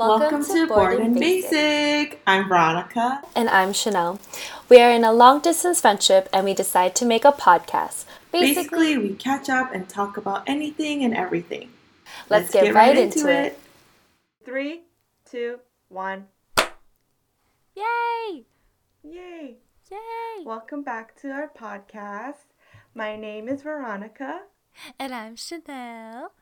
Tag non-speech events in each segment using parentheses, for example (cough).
Welcome, to, Board and Basic. I'm Veronica. And I'm Chanel. We are in a long distance friendship and we decide to make a podcast. Basically, we catch up and talk about anything and everything. Let's, get, right, into it. Three, two, one. Yay! Yay! Yay! Welcome back to our podcast. My name is Veronica. And I'm Chanel.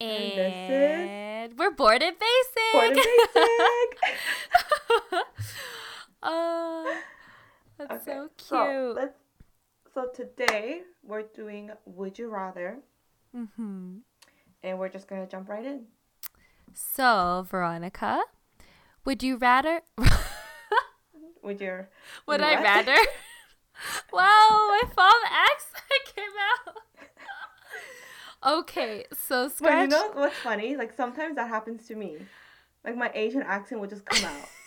And And, we're bored and basic. Board and Basic. oh, (laughs) that's Okay, so cute. So, so today we're doing Would You Rather, hmm and we're just gonna jump right in. So, Veronica, would you rather? (laughs) Would your would you I rather? (laughs) wow, my fom accent came out. Okay, so But scratch. you know what's funny? Like sometimes that happens to me. Like my Asian accent will just come out. (laughs)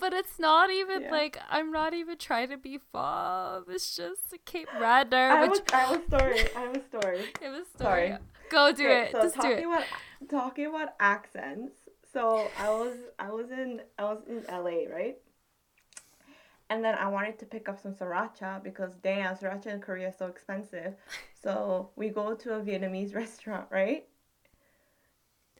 But it's not even Yeah. like I'm not even trying to be fom. It's just Cape Rather, I have, which I have a story. I have a story. I have a story. Go do Okay, it. So Just do talking it. about talking about accents. So I was I was in I was in LA, right? And then I wanted to pick up some sriracha because damn, sriracha in Korea is so expensive. (laughs) So we go to a Vietnamese restaurant, right?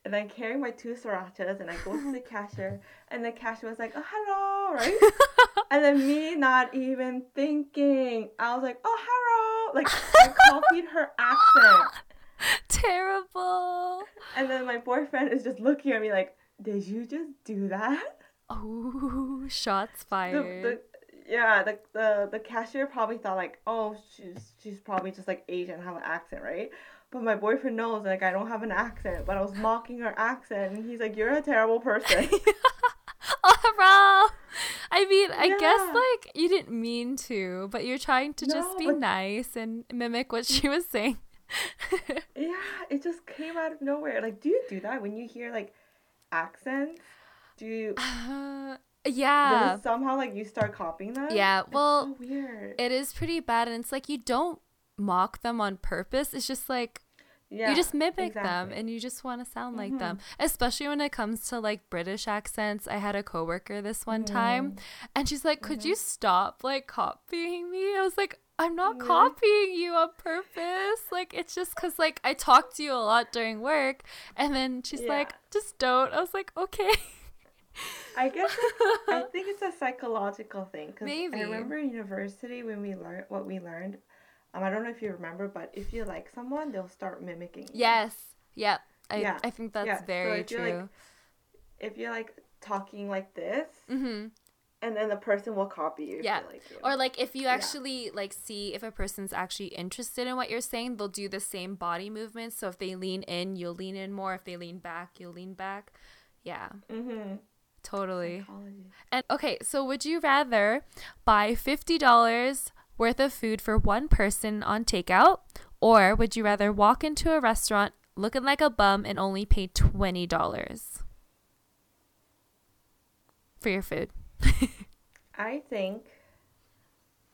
And I carry my two srirachas and I go to the (laughs) cashier and the cashier was like, oh, hello, right? (laughs) and then me not even thinking, I was like, oh, hello. Like I copied her accent. Terrible. And then my boyfriend is just looking at me like, did you just do that? Oh, shots The, fired. the, yeah, the, the the cashier probably thought like, oh, she's she's probably just like Asian, have an accent, right? But my boyfriend knows like I don't have an accent, but I was mocking her accent, and he's like, you're a terrible person. (laughs) oh, hurrah. I mean, I guess like you didn't mean to, but you're trying to just be nice and mimic what she was saying. (laughs) yeah, it just came out of nowhere. Like, do you do that when you hear like accents? Do you Uh, yeah. it somehow like you start copying them? Yeah, It's well, so weird. It is pretty bad, and it's like you don't mock them on purpose. It's just like yeah, you just mimic them and you just want to sound like Mhm. them especially when it comes to like british accents i had a coworker this one time Mm. and she's like could you stop like copying me i was like i'm not copying you on purpose like it's just because like i talk to you a lot during work and then she's like just don't i was like okay (laughs) I guess I (laughs) think it's a psychological thing because Maybe. I remember in university when we learned what we learned. Um, I don't know if you remember, but if you like someone, they'll start mimicking. you. yes yep I, Yeah. I think that's Yeah, so very if you're, like, true If you're like talking like this, mm-hmm. and then the person will copy you. Yeah. like you. Or like if you Yeah. actually like see if a person's actually interested in what you're saying, they'll do the same body movements. So if they lean in, you'll lean in more. If they lean back, you'll lean back. Yeah, mm-hmm. Totally. Psychology. And okay, so would you rather buy $50 worth of food for one person on takeout or would you rather walk into a restaurant looking like a bum and only pay $20 for your food? (laughs) I think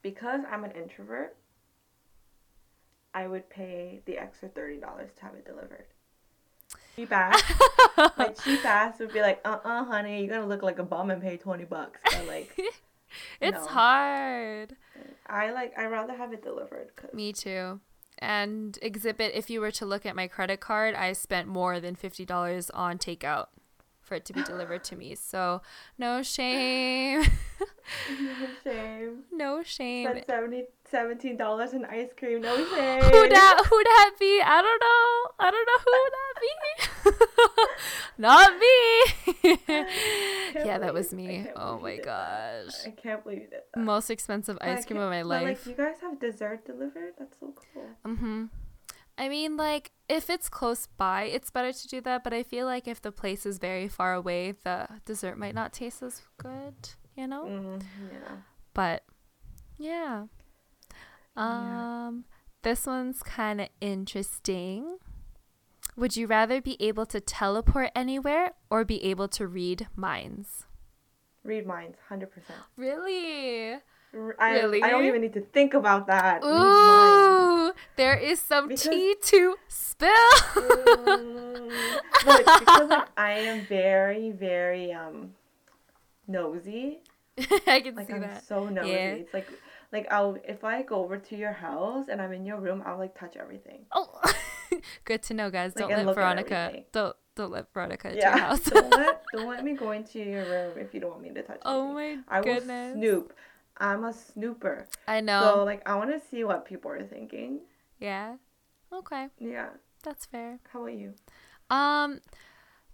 because I'm an introvert, I would pay the extra thirty dollars to have it delivered. Cheap ass. My cheap ass would be like, uh uh honey, you're gonna look like a bum and pay twenty bucks. But like (laughs) it's No. hard. I like I rather have it delivered cause Me too. And exhibit, if you were to look at my credit card, I spent more than fifty dollars on takeout for it to be delivered to me. So no shame. (laughs) no shame. no shame. Spent 70 17 dollars in ice cream. No shame. Who that who that be? I don't know. I don't know who (laughs) that. (laughs) Not me. Yeah, that was me. Oh my you did that. gosh. I can't believe that. Most expensive ice cream of my life. like, you guys have dessert delivered? That's so cool. Mm-hmm. I mean, like, if it's close by, it's better to do that. But I feel like if the place is very far away, the dessert might not taste as good, you know? Mm, yeah. But, yeah. Yeah. Um, this one's kind of interesting. Would you rather be able to teleport anywhere or be able to read minds? Read minds, hundred percent. Really? R- I, Really? I don't even need to think about that. Ooh, there is some Because- tea to spill. (laughs) Look, because like I am very, very um nosy. (laughs) I can Like see I'm that. so nosy. Yeah. It's like like I'll if I go over to your house and I'm in your room, I'll like touch everything. Oh, (laughs) (laughs) good to know, guys. Like, Don't let Veronica. Don't don't let Veronica into Yeah. your house. don't let (laughs) don't let me go into your room if you don't want me to touch oh anything. my I will goodness. snoop. I'm a snooper. I know. So like I want to see what people are thinking. yeah. Okay, Yeah. that's fair. How about you? Um,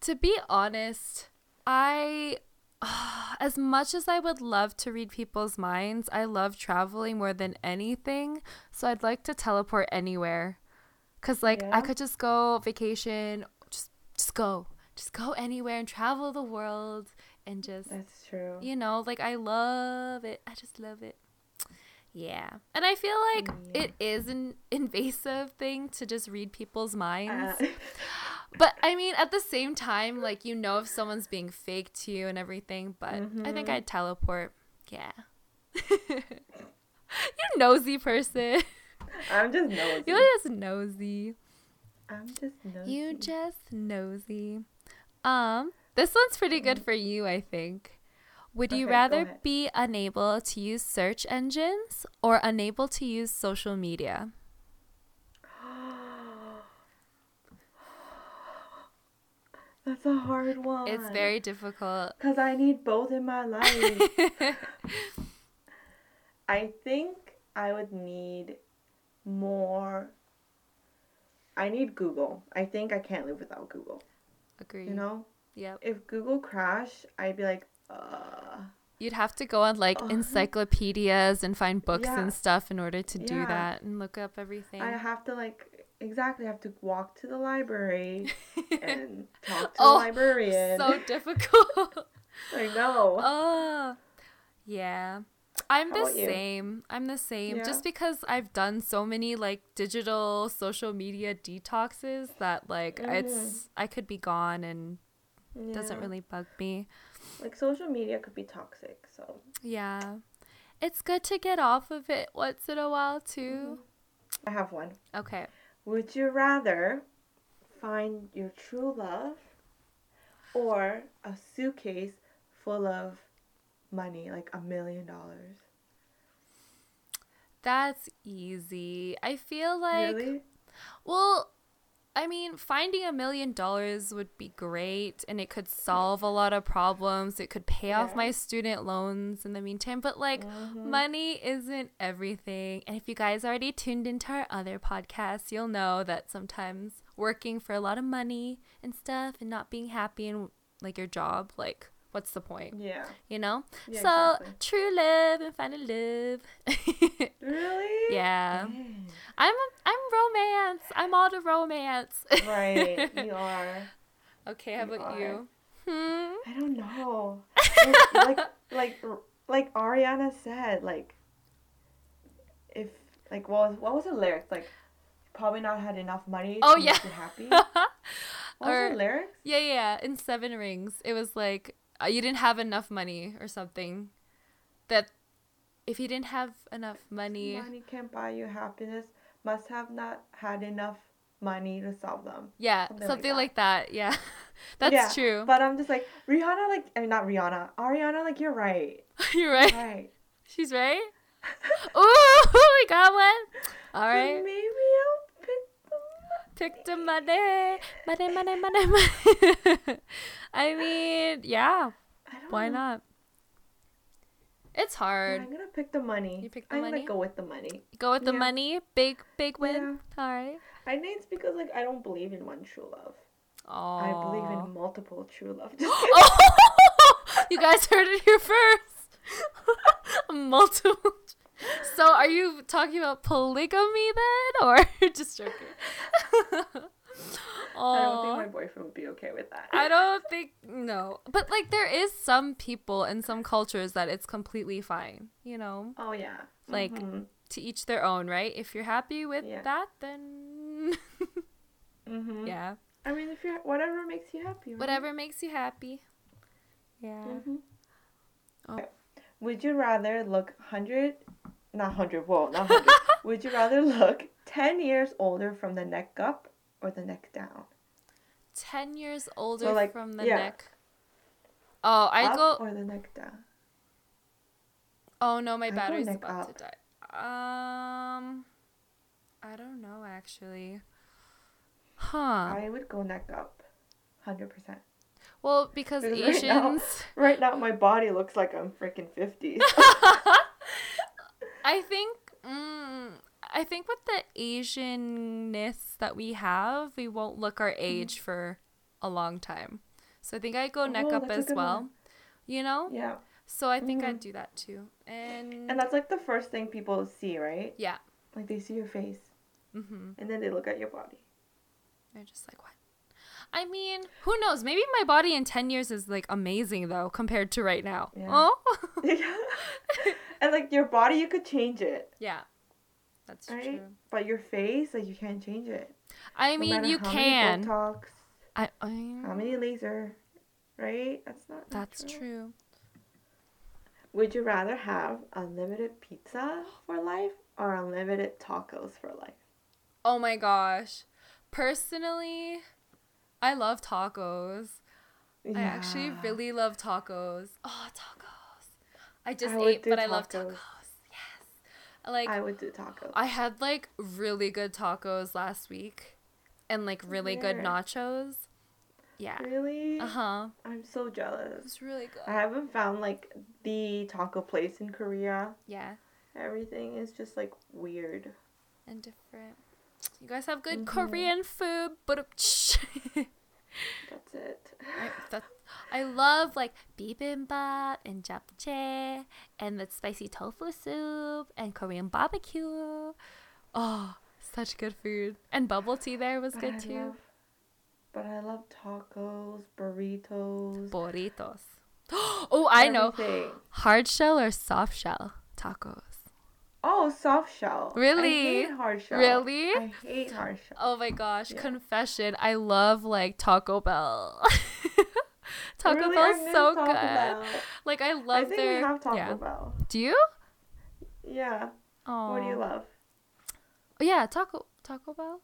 to be honest, I, (sighs) as much as I would love to read people's minds, I love traveling more than anything. So I'd like to teleport anywhere, cause like I could just go vacation, just just go, just go anywhere and travel the world and just That's true. you know, like I love it. I just love it. Yeah. And I feel like Yeah. it is an invasive thing to just read people's minds. Uh, (laughs) But I mean, at the same time, like you know if someone's being fake to you and everything. But I think Mhm. I'd teleport. Yeah. (laughs) you nosy person. I'm just nosy. You're just nosy. I'm just nosy. You just nosy. Um, this one's pretty good for you, I think. Would you Okay, go rather be unable to use search engines or unable to use social media? (gasps) That's a hard one. It's very difficult. Because I need both in my life. (laughs) I think I would need more. I need Google. I think I can't live without Google. Agree. You know? Yeah. If Google crashed, I'd be like, uh. You'd have to go on like Ugh. encyclopedias and find books Yeah. and stuff in order to do Yeah. that and look up everything. I have to, like, exactly, have to walk to the library (laughs) and talk to Oh, the librarian. so (laughs) difficult. I know. Oh, yeah. I'm How the same. I'm the same. Yeah? Just because I've done so many like digital social media detoxes that like oh, it's I could be gone and it doesn't really bug me. Like, social media could be toxic, so. Yeah. It's good to get off of it once in a while too. Mm-hmm. I have one. Okay. Would you rather find your true love or a suitcase full of money, like a million dollars? That's easy. I feel like Really? Well, I mean, finding a million dollars would be great and it could solve a lot of problems. It could pay off my student loans in the meantime. But, like, Mhm. money isn't everything. And if you guys already tuned into our other podcasts, you'll know that sometimes working for a lot of money and stuff and not being happy in, like, your job, like, what's the point? Yeah. You know? Yeah, so, exactly. true love and finding love. (laughs) Really? yeah. Dang. I'm I'm romance. I'm all the romance. Right. You (laughs) are. okay, how You about are. you? Hmm. I don't know. (laughs) Like, like, like, Ariana said, like, if, like, what was, what was the lyrics? Like, probably not had enough money Oh, to yeah. make you happy. What was the lyrics? yeah, yeah. In Seven Rings, it was like Uh, you didn't have enough money or something. That if you didn't have enough money, Money can't buy you happiness. Must have not had enough money to solve them. yeah, something something, like like, that. Yeah, (laughs) that's Yeah, true. But I'm just like Rihanna, like I mean, not Rihanna, Ariana, like you're right. (laughs) You're right. Right. She's right. (laughs) Ooh, we got one. All right. maybe I'll Pick the money, money, money, money, money. (laughs) I mean, yeah. I Why know. not? It's Yeah, hard. I'm gonna pick the money. You pick the I'm money? gonna go with the money. Go with the Yeah. money. Big, big win. All right. I think it's because like I don't believe in one true love. Oh. I believe in multiple true love. (laughs) Oh, (laughs) you guys heard it here first. Multiple. So, are you talking about polygamy then, or (laughs) just joking? (laughs) I don't think oh, my boyfriend would be okay with that. I don't think no. But like, there is some people in some cultures that it's completely fine. You know, Oh yeah. Like, Mhm. to each their own, right? If you're happy with Yeah. that, then (laughs) Mhm. yeah, I mean, if you're whatever makes you happy. right? whatever makes you happy. Yeah. Mhm. Oh. Would you rather look 100, not 100, whoa, not 100. (laughs) Would you rather look 10 years older from the neck up or the neck down? 10 years older like, from the yeah. neck. Oh, I up go. or the neck down? Oh no, my I battery's about up. to die. Um, I don't know actually. Huh. I would go neck up. 100%. Well, because Because right now- (laughs) Right now, my body looks like I'm freaking 50. (laughs) I think, mm, I think with the Asianness that we have, we won't look our age for a long time. So I think I go neck Mm-hmm. Oh, up as well. one. You know. yeah. So I think Mhm. I'd do that too. And, And that's like the first thing people see, right? yeah. Like they see your face Mm-hmm. and then they look at your body. They're just like, what? I mean, who knows? Maybe my body in 10 years is like amazing though compared to right now. Yeah. Oh? (laughs) (laughs) And like your body, you could change it, yeah. That's right? true. But your face, like you can't change it. I No mean, you how can. Many Botox, I, I how many laser, right? That's not. That's natural. true. Would you rather have unlimited pizza for life or unlimited tacos for life? Oh my gosh. Personally, I love tacos. Yeah. I actually really love tacos. Oh, tacos. I just I ate, but I love tacos. tacos. Yes. Like, I would do tacos. I had like really good tacos last week and like really good nachos. Yeah. Really? Uh huh. I'm so jealous. It's really good. I haven't found like the taco place in Korea. Yeah. Everything is just like weird. And different. You guys have good Mhm. Korean food, but (laughs) That's it. I, that, I love like bibimbap and japchae and the spicy tofu soup and Korean barbecue. Oh, such good food. And bubble tea there was But good I too. love- but I love tacos, burritos. Burritos. (gasps) Oh, I know. Hard shell or soft shell tacos? Oh, soft shell. Really? I hate hard shell. Really? I hate hard shell. Oh my gosh, Yeah. confession. I love like Taco Bell. (laughs) Taco Really? Bell's so Taco good. Bell. Like I I love think their we have Taco yeah. Bell. Do you? Yeah. Oh. What do you love? Oh, yeah, Taco Taco Bell.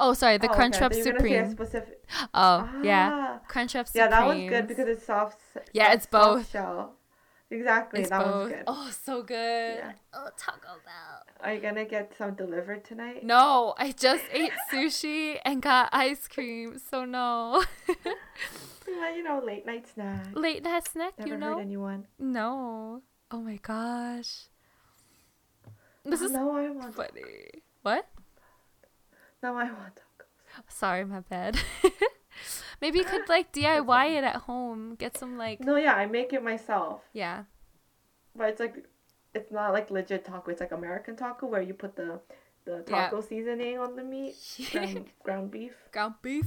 Oh, sorry, the Oh, Crunchwrap okay. They're gonna say a Supreme. specific. Oh, yeah, Ah. Crunchwrap Supreme. Yeah, that one's good because it's soft. Yeah, it's soft both. Shell. Exactly, it's that both. one's good. Oh, so good. Yeah. Oh, Taco Bell. Are you gonna get some delivered tonight? No, I just ate sushi and got ice cream, so no. (laughs) You know, late night snack. Late night snack, Never you hurt know? anyone. No. Oh my gosh. This Oh, is now I want. funny. What? Now I want tacos. Sorry, my bad. (laughs) Maybe you could like (laughs) DIY it at home. Get some like No, yeah, I make it myself, yeah. but it's like, it's not like legit taco. It's like American taco where you put the, the Yeah. taco seasoning on the meat, ground, (laughs) ground beef. ground beef.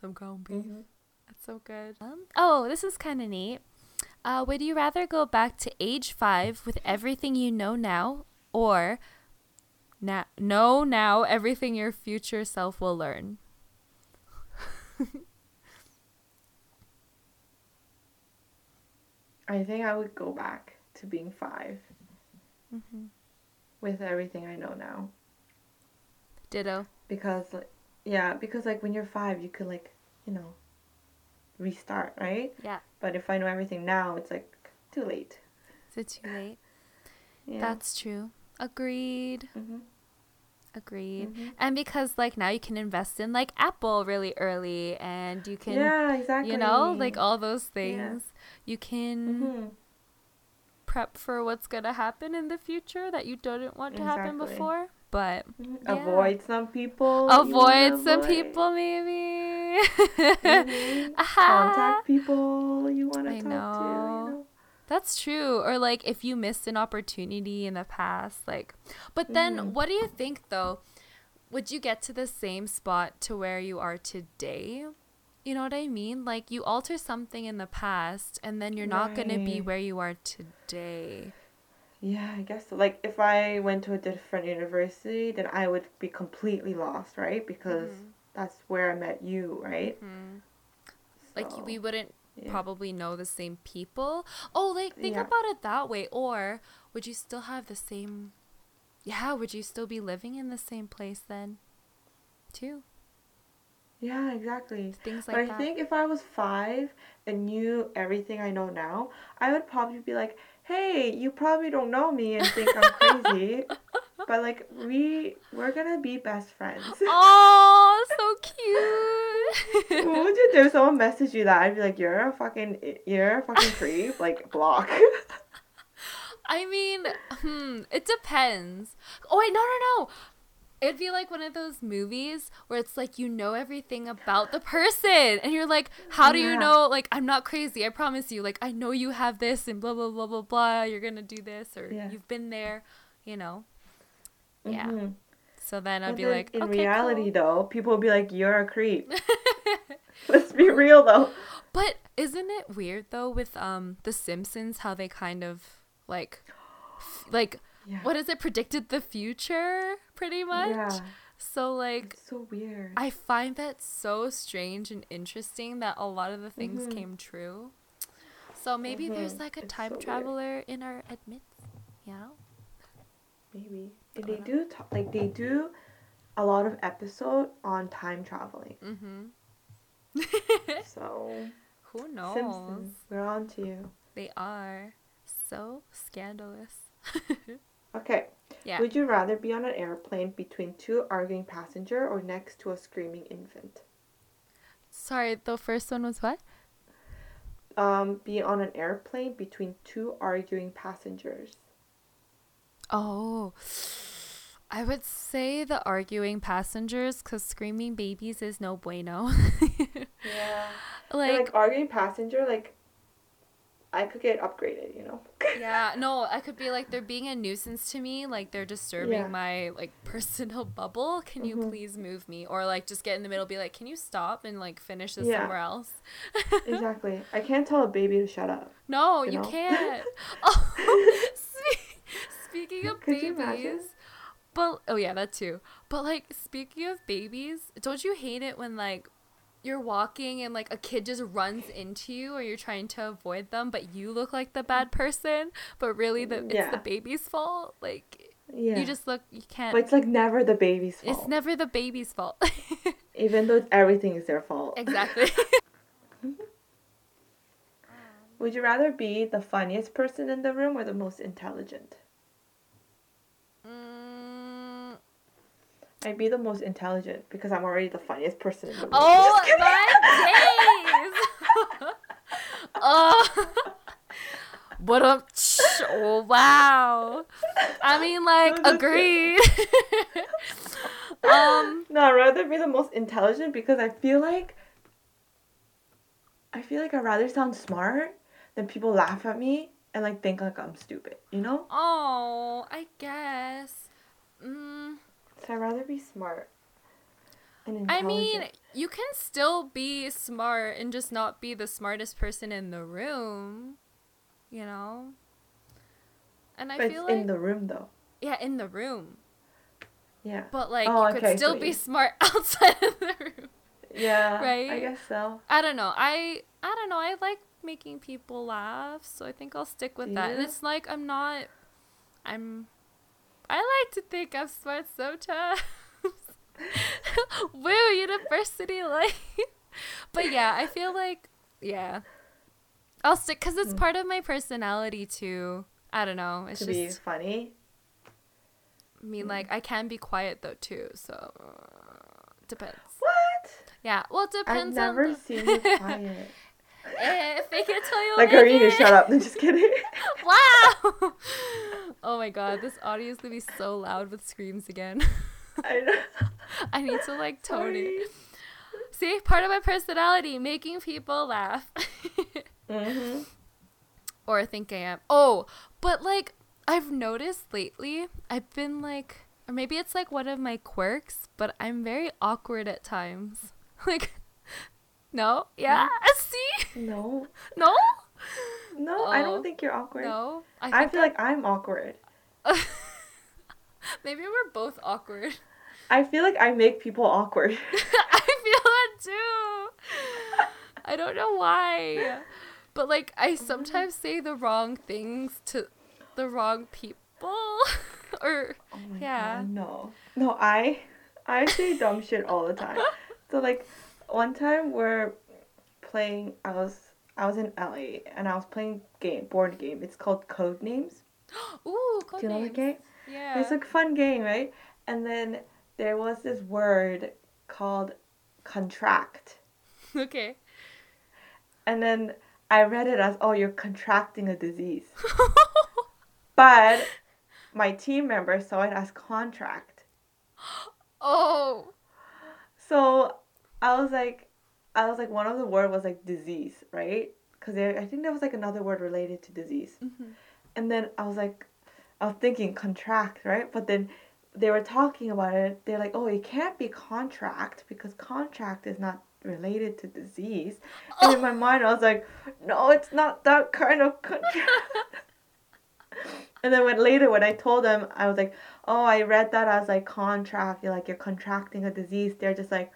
Some ground beef. Mhm. So good. Um, oh, this is kind of neat. Uh, would you rather go back to age five with everything you know now, or na- know now everything your future self will learn? (laughs) I think I would go back to being 5 Mm-hmm. with everything I know now. Ditto. Because, like, yeah, because like when you're five, you could like, you know, restart, right? Yeah. But if I know everything now, it's like too late. Is it too late? Yeah. That's true. Agreed. hmm Agreed. Mhm. And because like now you can invest in like Apple really early, and you can yeah, exactly. you know like all those things. You can hmm prep for what's gonna happen in the future that you didn't want to happen before. But Yeah. Avoid some people. avoid some avoid. people maybe. (laughs) Contact people you want to talk to. You know? That's true. Or like if you missed an opportunity in the past, like but then Mhm. what do you think though? Would you get to the same spot to where you are today? You know what I mean? Like you alter something in the past and then you're not going to be where you are today. Yeah, I guess so. Like if I went to a different university, then I would be completely lost, right? Because Mhm. That's where I met you, right? Mhm. Like we wouldn't Yeah. probably know the same people. Oh, like think Yeah. about it that way. Or would you still have the same? Yeah, would you still be living in the same place then? Too Yeah, exactly. things But I that. think if I was five and knew everything I know now, I would probably be like, "Hey, you probably don't know me and think I'm crazy, (laughs) but like we we're gonna be best friends." (gasps) oh, so cute. what would you do if someone messaged you that? I'd be like, "You're a fucking you're a fucking creep." (laughs) Like block. I mean, hmm, it depends. Oh wait, no, no, no. It'd be like one of those movies where it's like you know everything about the person, and you're like, "How do you know?" Like, I'm not crazy. I promise you. Like, I know you have this, and blah blah blah blah blah. You're gonna do this, or Yeah. you've been there. You know. Yeah. Mhm. So then I'd be then like, in okay, reality, cool. though, people would be like, "You're a creep." (laughs) (laughs) Let's be real, though. But isn't it weird though with um The Simpsons how they kind of like, like Yeah. what is it predicted the future pretty much? Yeah. So like It's so weird. I find that so strange and interesting that a lot of the things Mhm. came true. So maybe there's Mhm. like a It's time so weird. traveler in our admits, you know? Maybe. They do t- like they do a lot of episode on time traveling. Mm-hmm. (laughs) So Who knows? Simpsons, we're on to you. They are so scandalous. (laughs) Okay. yeah. Would you rather be on an airplane between two arguing passenger or next to a screaming infant? Sorry, the first one was what? Um, be on an airplane between two arguing passengers. Oh, (sighs) I would say the arguing passengers because screaming babies is no bueno. (laughs) Yeah. like, like arguing passenger, like I could get upgraded, you know. (laughs) yeah, no, I could be like, they're being a nuisance to me. Like, they're disturbing Yeah. my like (laughs) personal bubble. Can you Mhm. please move me? Or like, just get in the middle, be like, can you stop and like finish this Yeah. somewhere else? exactly. I can't tell a baby to shut up. No, You you, know? can't. oh, speaking (laughs) of babies, but oh yeah, that too. But like speaking of babies, don't you hate it when like you're walking and like a kid just runs into you or you're trying to avoid them, but you look like the bad person, but really the it's Yeah. the baby's fault. Like Yeah. you just look you can't. but it's like never the baby's fault. it's never the baby's fault. (laughs) Even though everything is their fault. exactly. (laughs) Would you rather be the funniest person in the room or the most intelligent? I'd be the most intelligent because I'm already the funniest person in the room. Oh my days! (laughs) oh, what a oh wow! I mean, like, No, agreed. (laughs) um, No, I'd rather be the most intelligent because I feel like I feel like I'd rather sound smart than people laugh at me and like think like I'm stupid, you know? oh, I guess. Mm, So I'd rather be smart and I mean, you can still be smart and just not be the smartest person in the room. You know. And I but feel like in the room though. yeah, in the room. Yeah. But like Oh, you okay, could still what be you- (laughs) smart outside of the room. Yeah. Right? I guess so. I don't know. I I don't know. I like making people laugh, so I think I'll stick with Do that. And it's like I'm not I'm I like to think I'm smart sometimes. (laughs) Woo, university life. (laughs) but yeah, I feel like yeah. I'll stick cuz it's Mm. part of my personality too. I don't know. It's to just be funny. I mean like I can be quiet though too, so depends. What? Yeah, well, it depends. I've never on the... seen you (laughs) quiet. Eh, fake it till you like, are you shut up? I'm just kidding. Wow! Oh my god, this audio is gonna be so loud with screams again. I know. (laughs) I need to like tone Sorry. it. See, part of my personality, making people laugh. (laughs) Mm-hmm. or think I am. Oh, but like I've noticed lately, I've been like, or maybe it's like one of my quirks, but I'm very awkward at times. (laughs) Like, no, yeah, see, No. no, No, I Oh, don't think you're awkward. no. I, think feel like I'm awkward. (laughs) maybe we're both awkward. I feel like I make people awkward. (laughs) I feel that too. I don't know why. But like I sometimes say the wrong things to the wrong people. (laughs) or Oh Yeah. God, no. No, I I say dumb shit all the time. So like one time we're playing I was I was in LA and I was playing game board game. It's called Code Names. (gasps) ooh, code Do you know the game? Yeah. It's a fun game, right? And then there was this word called contract. (laughs) okay. And then I read it as, oh, you're contracting a disease. (laughs) (laughs) But my team member saw it as contract. (gasps) oh. So I was like, I was like, one of the word was like disease, right? Because I think there was like another word related to disease. Mhm. And then I was like, I was thinking contract, right? But then they were talking about it. They're like, oh, it can't be contract because contract is not related to disease. And in my mind, I was like, no, it's not that kind of contract. (laughs) and then when later when I told them, I was like, oh, I read that as like contract. You're like you're contracting a disease. They're just like,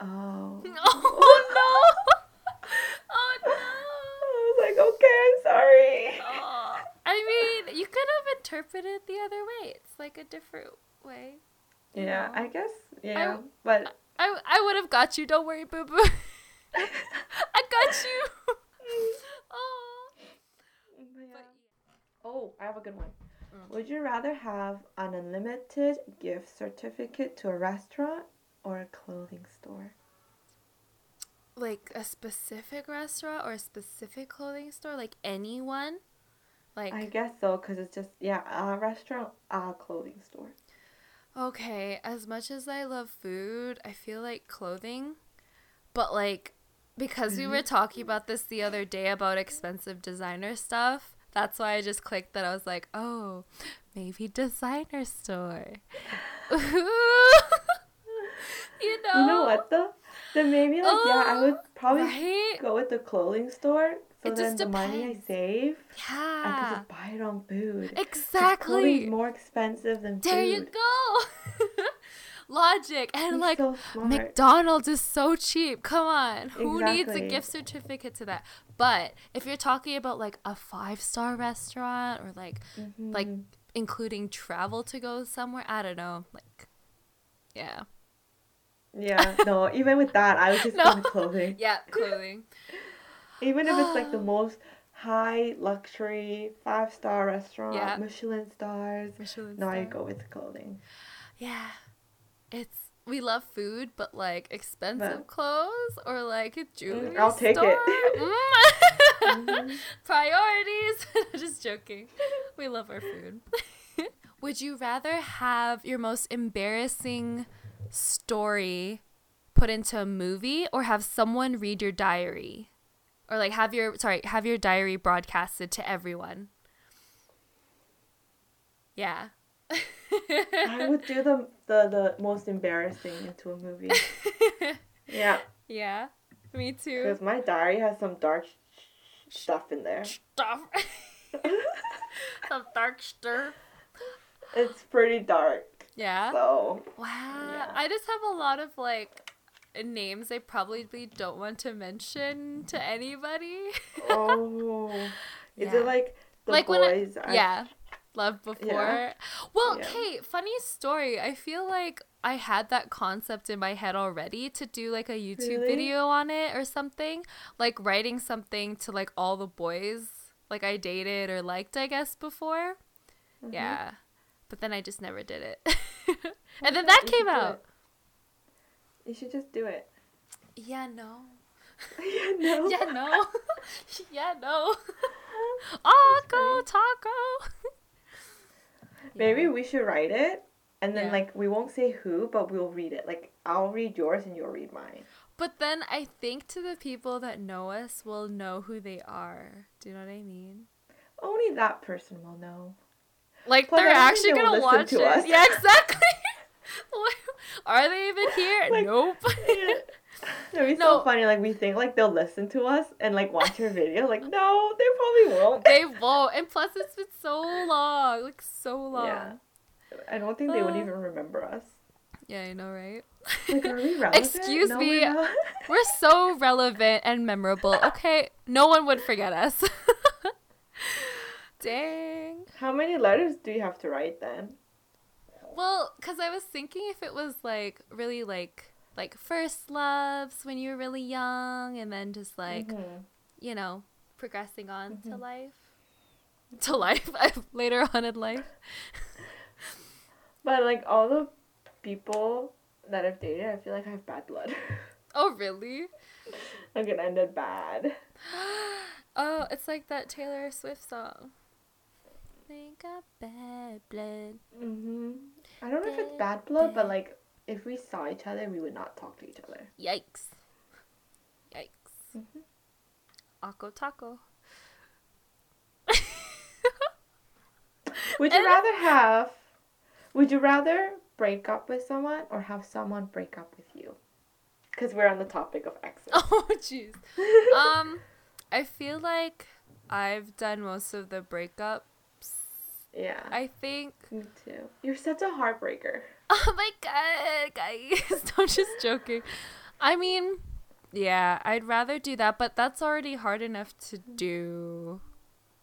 oh. (laughs) (laughs) Oh no. (laughs) Oh no. I was like, okay, I'm sorry. Oh, I mean, you could have interpreted the other way. It's like a different way. Yeah, know? I guess. Yeah, but I I would have got you. Don't worry, boo boo. I got you. oh. Oh, I have a good one. Mm. Would you rather have an unlimited gift certificate to a restaurant or a clothing store? like a specific restaurant or a specific clothing store, like anyone. Like I guess so, because it's just, yeah, a restaurant, a clothing store. Okay, as much as I love food, I feel like clothing, but like because we were mm-hmm. talking about this the other day about expensive designer stuff, that's why I just clicked that I was like, "Oh, maybe designer store." (laughs) (laughs) you know? You know what, though? Then maybe, like, yeah, I would probably Right? go with the clothing store. So It then the money I save, yeah, I could just buy it on food. Exactly. Clothing's more expensive than food. There you go. (laughs) Logic and like so. McDonald's is so cheap. Come on. Who needs a gift certificate to that? But if you're talking about like a five star restaurant or like like Mhm. including travel to go somewhere, I don't know. Like yeah. Yeah, no, even with that, I would just (laughs) No. go with clothing. (laughs) Yeah, clothing. (laughs) Even if it's like the (sighs) most high luxury five star restaurant, Yeah. Michelin stars. Michelin No, I star. go with clothing. Yeah. It's we love food, but like expensive But- clothes or like a jewelry I'll take store. it. Mm. Mhm. Priorities. Just joking. We love our food. Would you rather have your most embarrassing story put into a movie or have someone read your diary? Or like have your sorry, have your diary broadcasted to everyone? Yeah. (laughs) I would do the, the the most embarrassing into a movie. (laughs) Yeah, yeah. Me too. because my diary has some dark stuff in there. Stuff. (laughs) Some dark stir. It's pretty dark. Yeah. So Wow. Yeah. I just have a lot of like names I probably don't want to mention to anybody. oh, (laughs) is Yeah. it like the Like when I- boys? are- yeah. Love before. Yeah. Well, Yeah. Kate, funny story. I feel like I had that concept in my head already to do like a YouTube Really? video on it or something. Like writing something to like all the boys like I dated or liked, I guess, before. Mhm. Yeah. But then I just never did it. (laughs) and then that you came out. You should just do it. Yeah, no. (laughs) yeah, no. (laughs) Yeah, no. yeah, no. Oh, go taco. Maybe Yeah. we should write it, and then Yeah. like we won't say who, but we'll read it. Like I'll read yours and you'll read mine. But then I think to the people that know us will know who they are. Do you know what I mean? Only that person will know. Like I they're actually gonna watch to it. us. Yeah, exactly. (laughs) are they even here? Like- nope. (laughs) It'd be No. so funny. Like we think like they'll listen to us and like watch our video. Like (laughs) no, they probably won't. they won't. And plus, it's been so long, like so long. Yeah. I don't think they would Uh. even remember us. Yeah, I know, right? Like, are we relevant? Excuse No, me. we're. We're so relevant and memorable. Okay, no one would forget us. Dang. How many letters do you have to write then? Well, cuz I was thinking if it was like really like like first loves when you were really young and then just like, Mhm. you know, progressing on to Mhm. life. To life (laughs) later on in life. But like all the people that I've dated, I feel like I have bad blood. (laughs) Oh, really? like it ended bad. (gasps) oh, it's like that Taylor Swift song. Think got bad blood. hmm I don't know if it's Bad blood, but like if we saw each other, we would not talk to each other. Yikes. Yikes. Mhm. Akko taco. Would you And- rather have? Would you rather break up with someone or have someone break up with you? Because we're on the topic of exes. (laughs) Oh, jeez. (laughs) um, I feel like I've done most of the breakups. Yeah, I think. me too. You're such a heartbreaker. (laughs) Oh my god, guys! (laughs) I'm just joking. I mean, yeah, I'd rather do that, but that's already hard enough to do.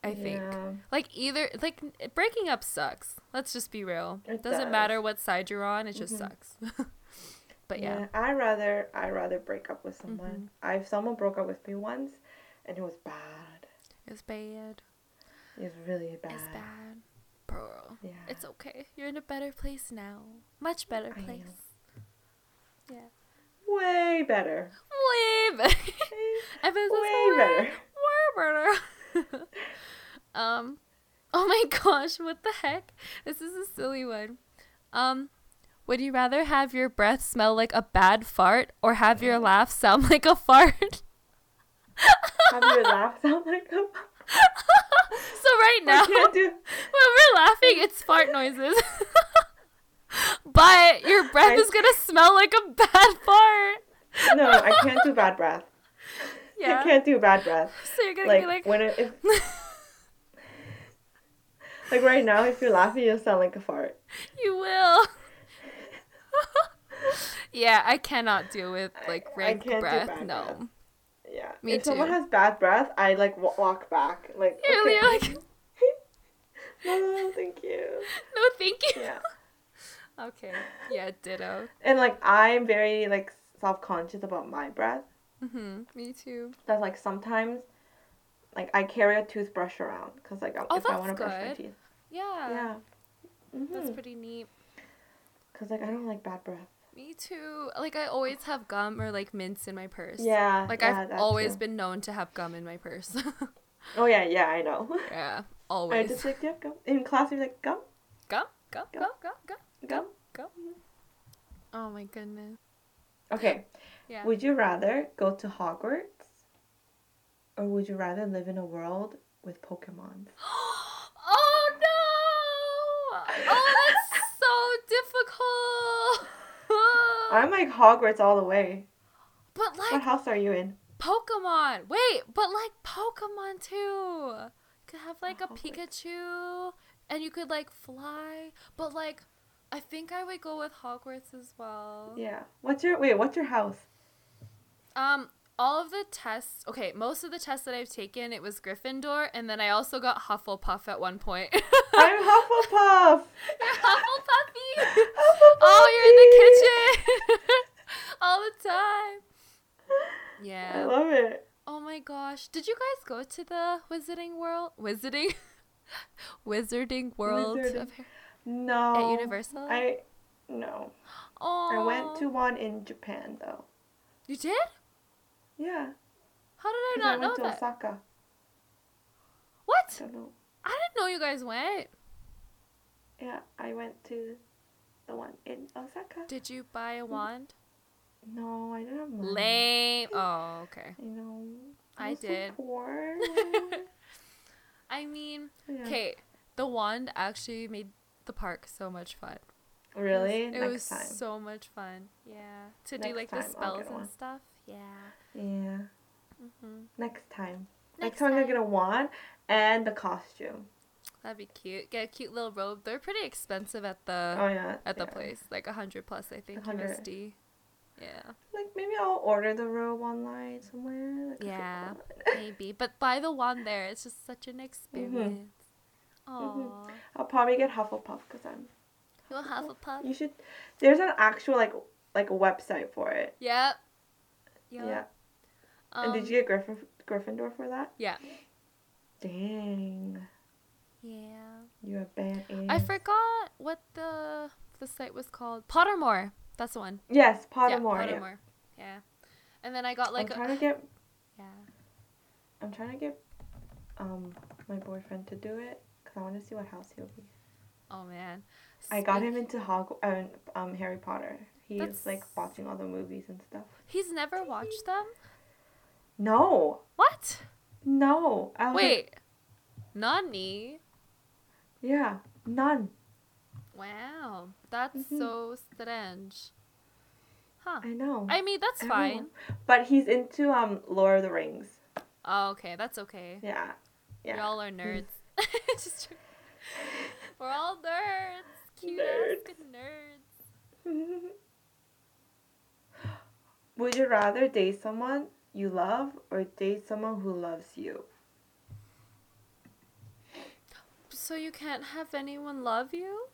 I think. Yeah. Like either like breaking up sucks. Let's just be real. It Doesn't does. matter what side you're on. It just Mhm. sucks. (laughs) but yeah. I rather I rather break up with someone. Mhm. I've someone broke up with me once, and it was bad. it's bad. It was really bad. It's bad, bro. Yeah. It's okay. You're in a better place now. Much better place. Yeah. way better. Way better. (laughs) Emphasis way on better. Way better. (laughs) um. Oh my gosh! What the heck? This is a silly one. Um. Would you rather have your breath smell like a bad fart or have your laugh sound (laughs) like a fart? Have your laugh sound like a? (laughs) so right now, do. (laughs) when we're laughing, it's fart noises. (laughs) but your breath I- is gonna smell like a bad fart. No, I can't do bad breath. Yeah. I can't do bad breath. So you're gonna Like, be like, when it, if, like right now, if you're laughing, you'll sound like a fart. you will. yeah, I cannot deal with like rank breath. no. breath. Yeah. Me too. if someone has bad breath, I like w- walk back. Like. You're okay. like, (laughs) no, thank you. (laughs) no, thank you. Yeah. (laughs) Okay. Yeah, ditto. And like I'm very like self conscious about my breath. hmm Me too. That like sometimes, like I carry a toothbrush around because like Oh, if I want to brush my teeth. Yeah. Yeah. That's Mhm. pretty neat. Cause like I don't like bad breath. Me too. Like I always have gum or like mints in my purse. Yeah. Like yeah, I've always too. been known to have gum in my purse. (laughs) Oh yeah, yeah, I know. (laughs) yeah, always. I just like yeah, gum. In class, you're like gum, Gum, gum, Gum. gum, gum, gum, gum. gum. Oh my goodness. Okay. (laughs) Yeah. Would you rather go to Hogwarts, or would you rather live in a world with Pokemon? (gasps) oh no! Oh, that's so difficult. (laughs) I'm like Hogwarts all the way. but like, What house are you in? Pokemon. Wait, but like Pokemon too. You could have like a Hogwarts. Pikachu, and you could like fly. But like, I think I would go with Hogwarts as well. Yeah. What's your wait? What's your house? Um, all of the tests. Okay, most of the tests that I've taken, it was Gryffindor, and then I also got Hufflepuff at one point. (laughs) I'm Hufflepuff. You're Hufflepuffy. Hufflepuffy. Oh, you're in the kitchen all the time. I Yeah. love it. Oh my gosh. Did you guys go to the Wizarding World? Wizarding? (laughs) Wizarding World Wizarding. of No. at Universal? I no. oh. I went to one in Japan though. You did? Yeah. How did I not I know went to that? Osaka. What? I don't know. I didn't know you guys went. Yeah, I went to the one in Osaka. Did you buy a mm. wand? No, I didn't have money. Lame. Oh, okay. I know. I so did. (laughs) I mean, Yeah. okay, the wand actually made the park so much fun. Really? It Next was time. so much fun. Yeah. To do like the spells and stuff. Yeah. Yeah. hmm Next time. Next Next time I'm time. gonna get a wand and the costume. That'd be cute. Get a cute little robe. They're pretty expensive at the oh yeah. at the yeah. place, like a hundred plus, I think 100. USD. Yeah, Like maybe I'll order the robe online somewhere. Like, Yeah. (laughs) Maybe. But buy the one there. It's just such an experience. Mm-hmm. Aw. I'll probably get Hufflepuff because I'm. You want Hufflepuff? You should. There's an actual like like a website for it. Yep. Yeah. Yep. and did Um, you get Griffin Gryffindor for that? Yeah. Dang. Yeah. You a bad I forgot what the the site was called. Pottermore. That's the one. Yes, Pottermore. Yeah, Yeah, Pottermore. Yeah. And then I got like I'm a, trying to get. (sighs) yeah. I'm trying to get, um, my boyfriend to do it because I want to see what house he'll be. Oh man. I got him into Hog, um, um, Harry Potter. He's That's- like watching all the movies and stuff. He's never watched them? No, What? no. I was like, Wait. Nani? yeah, none. Wow. That's Mhm. so strange. Huh. I know. I mean, that's Everyone. fine. But he's into um Lord of the Rings. Oh, okay. That's okay. Yeah, yeah. Y'all are (laughs) nerds. (laughs) Just. We're all nerds. Cute Nerds. nerds. (laughs) Would you rather date someone you love or date someone who loves you? So you can't have anyone love you?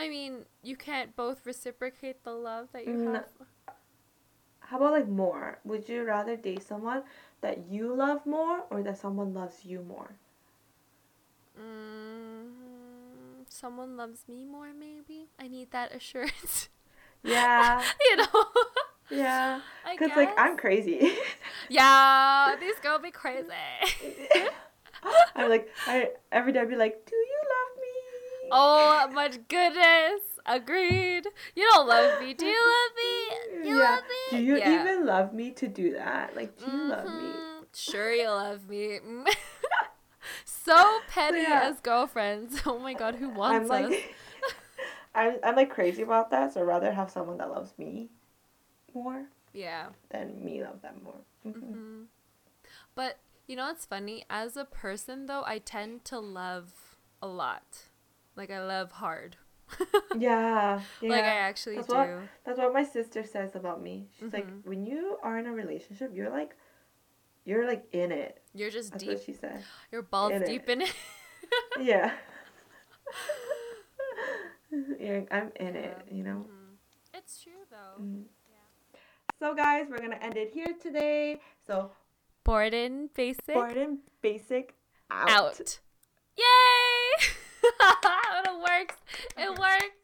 I mean, you can't both reciprocate the love that you No. have. How about like more? Would you rather date someone that you love more or that someone loves you more? Mm, someone loves me more, maybe. I need that (laughs) assurance. Yeah, (laughs) you know. yeah. (laughs) I Cause like I'm crazy. Yeah, these girls be crazy. I'm like I every day I'd be like, do you? Oh my goodness. Agreed. You don't love me. Do you love me? You yeah. love me? Do you Yeah. even love me to do that? Like, do you love me? Mhm. Sure, you love me. (laughs) so petty Yeah. as girlfriends. (laughs) Oh my god, who wants I'm us? like, (laughs) I'm I'm like crazy about that. So I'd rather have someone that loves me more Yeah. than me love them more. Mhm. hmm But you know what's funny? As a person, though, I tend to love a lot. Like I love hard. Yeah, (laughs) yeah. Like I actually That's do. what- That's what my sister says about me. She's like, Mhm. when you are in a relationship, you're like, you're like in it. You're just That's deep. what she said. You're balls in it. deep in it. (laughs) Yeah. (laughs) yeah, I'm in it. You know. Mhm. It's true though. Mm. So guys, we're gonna end it here today. So Borden basic Borden Basic out. out. Yay! (laughs) it works. It works.